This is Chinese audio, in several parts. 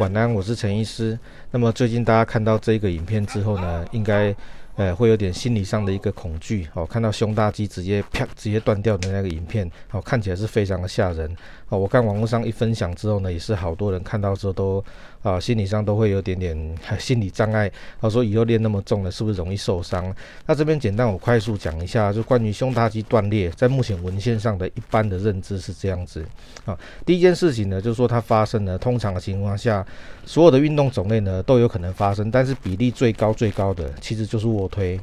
晚安，我是陈医师。那么最近大家看到这个影片之后呢，应该。呃，会有点心理上的一个恐惧哦，看到胸大肌直接啪直接断掉的那个影片，哦，看起来是非常的吓人哦。我看网络上一分享之后呢，也是好多人看到之后都啊，心理上都会有点点心理障碍，他说以后练那么重了，是不是容易受伤？那这边简单我快速讲一下，就关于胸大肌断裂，在目前文献上的一般的认知是这样子啊。第一件事情呢，就是说它发生呢，通常的情况下，所有的运动种类呢都有可能发生，但是比例最高最高的其实就是卧推。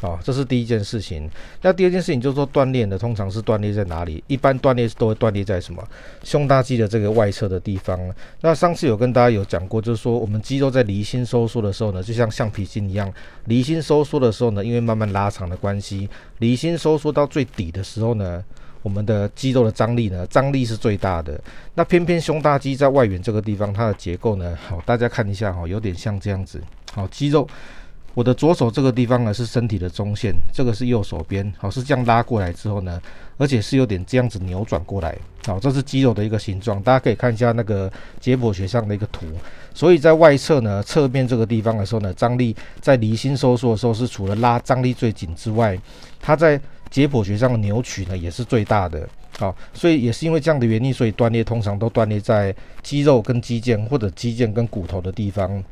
好，这是第一件事情。那第二件事情就是说，锻炼的通常是锻炼在哪里？一般锻炼都会断裂在什么？胸大肌的这个外侧的地方。那上次有跟大家有讲过，就是说我们肌肉在离心收缩的时候呢，就像橡皮筋一样，离心收缩的时候呢，因为慢慢拉长的关系，离心收缩到最底的时候呢，我们的肌肉的张力呢，张力是最大的。那偏偏胸大肌在外缘这个地方，它的结构呢，好，大家看一下哈，有点像这样子。好，肌肉。我的左手这个地方呢，是身体的中线，这个是右手边，好，是这样拉过来之后呢，而且是有点这样子扭转过来，好，这是肌肉的一个形状，大家可以看一下那个解剖学上的一个图。所以在外侧呢，侧面这个地方的时候呢，张力在离心收缩的时候是除了拉张力最紧之外，它在解剖学上的扭曲呢也是最大的，好，所以也是因为这样的原因，所以断裂通常都断裂在肌肉跟肌腱或者肌腱跟骨头的地方。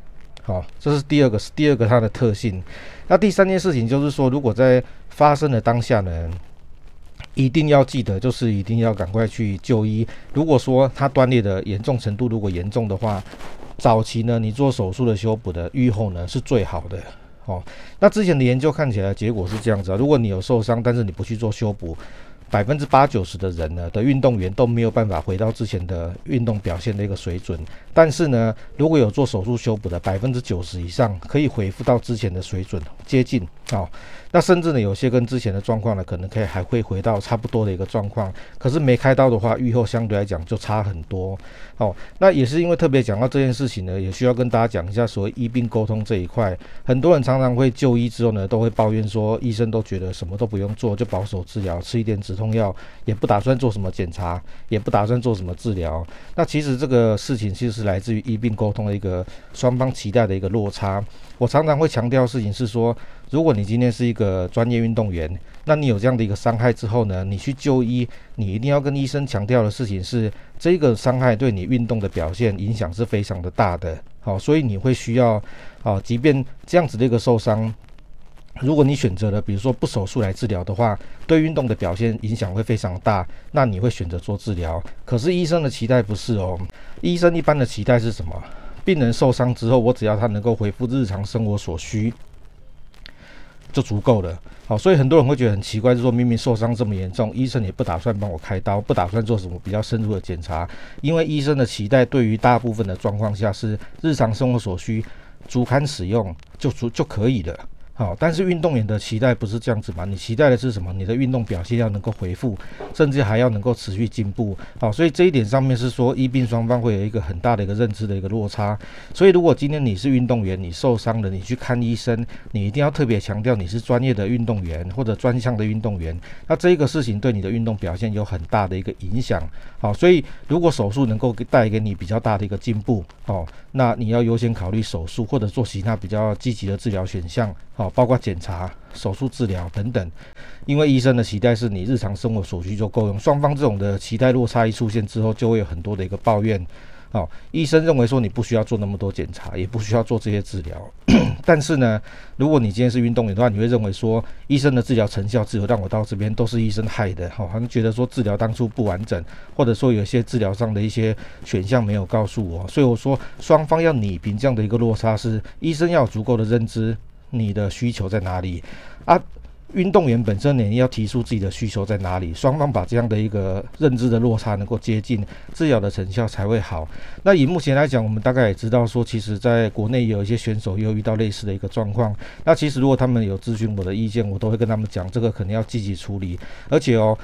好，这是第二个，是第二个它的特性。那第三件事情就是说，如果在发生的当下呢，一定要记得，就是一定要赶快去就医。如果说它断裂的严重程度如果严重的话，早期呢，你做手术的修补的预后呢是最好的。哦，那之前的研究看起来结果是这样子啊，如果你有受伤，但是你不去做修补。百分之八九十的人呢的运动员都没有办法回到之前的运动表现的一个水准，但是呢，如果有做手术修补的百分之九十以上可以恢复到之前的水准，接近啊。那甚至呢，有些跟之前的状况呢，可能可以还会回到差不多的一个状况。可是没开刀的话，愈后相对来讲就差很多。哦，那也是因为特别讲到这件事情呢，也需要跟大家讲一下所谓医病沟通这一块。很多人常常会就医之后呢，都会抱怨说，医生都觉得什么都不用做，就保守治疗，吃一点止痛药，也不打算做什么检查，也不打算做什么治疗。那其实这个事情其实是来自于医病沟通的一个双方期待的一个落差。我常常会强调的事情是说，如果你今天是一个专业运动员，那你有这样的一个伤害之后呢，你去就医，你一定要跟医生强调的事情是，这个伤害对你运动的表现影响是非常的大的。好，所以你会需要，啊，即便这样子的一个受伤，如果你选择了比如说不手术来治疗的话，对运动的表现影响会非常大，那你会选择做治疗。可是医生的期待不是哦，医生一般的期待是什么？病人受伤之后，我只要他能够恢复日常生活所需，就足够了。好，所以很多人会觉得很奇怪，就说明明受伤这么严重，医生也不打算帮我开刀，不打算做什么比较深入的检查，因为医生的期待对于大部分的状况下是日常生活所需，足堪使用就足就可以了。好，但是运动员的期待不是这样子嘛？你期待的是什么？你的运动表现要能够恢复，甚至还要能够持续进步。好，所以这一点上面是说，医病双方会有一个很大的一个认知的一个落差。所以，如果今天你是运动员，你受伤了，你去看医生，你一定要特别强调你是专业的运动员或者专项的运动员。那这个事情对你的运动表现有很大的一个影响。好，所以如果手术能够带给你比较大的一个进步，哦，那你要优先考虑手术或者做其他比较积极的治疗选项。好。包括检查、手术、治疗等等，因为医生的期待是你日常生活所需就够用。双方这种的期待落差一出现之后，就会有很多的一个抱怨。哦，医生认为说你不需要做那么多检查，也不需要做这些治疗。但是呢，如果你今天是运动员的话，你会认为说医生的治疗成效只有让我到这边都是医生害的。好，好像觉得说治疗当初不完整，或者说有些治疗上的一些选项没有告诉我。所以我说双方要拟平这样的一个落差，是医生要有足够的认知。你的需求在哪里啊？运动员本身呢，你要提出自己的需求在哪里，双方把这样的一个认知的落差能够接近，治疗的成效才会好。那以目前来讲，我们大概也知道说，其实在国内有一些选手又遇到类似的一个状况。那其实如果他们有咨询我的意见，我都会跟他们讲，这个肯定要积极处理，而且哦。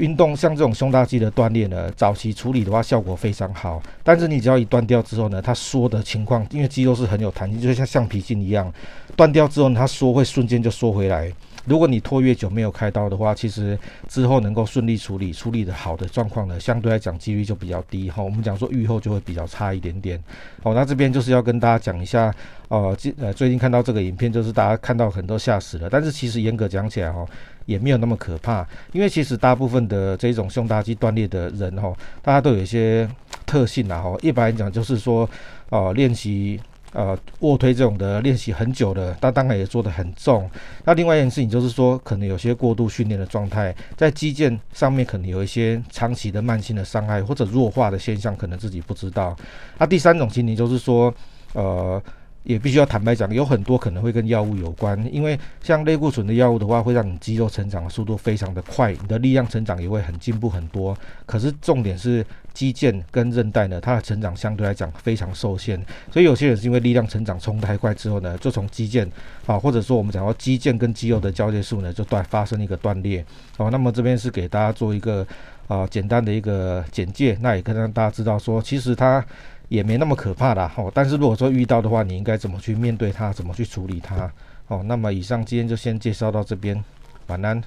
运动像这种胸大肌的锻炼呢，早期处理的话效果非常好，但是你只要一断掉之后呢，它缩的情况，因为肌肉是很有弹性，就像橡皮筋一样，断掉之后，它缩会瞬间就缩回来。如果你拖越久没有开刀的话，其实之后能够顺利处理、处理的好的状况呢，相对来讲几率就比较低哈。我们讲说愈后就会比较差一点点。好，那这边就是要跟大家讲一下，呃，最呃最近看到这个影片，就是大家看到很多吓死了，但是其实严格讲起来哈，也没有那么可怕，因为其实大部分的这种胸大肌断裂的人哈，大家都有一些特性啦哈。一般来讲就是说，呃，练习。呃，卧推这种的练习很久的，他当然也做得很重。那另外一件事情就是说，可能有些过度训练的状态，在肌腱上面可能有一些长期的慢性的伤害或者弱化的现象，可能自己不知道。那第三种情形就是说，呃。也必须要坦白讲，有很多可能会跟药物有关，因为像类固醇的药物的话，会让你肌肉成长的速度非常的快，你的力量成长也会很进步很多。可是重点是肌腱跟韧带呢，它的成长相对来讲非常受限，所以有些人是因为力量成长冲太快之后呢，就从肌腱啊，或者说我们讲到肌腱跟肌肉的交界处呢，就断发生一个断裂。哦，那么这边是给大家做一个啊简单的一个简介，那也可以让大家知道说，其实它。也没那么可怕的，哦，但是如果说遇到的话，你应该怎么去面对它，怎么去处理它，哦，那么以上今天就先介绍到这边，晚安，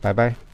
拜拜。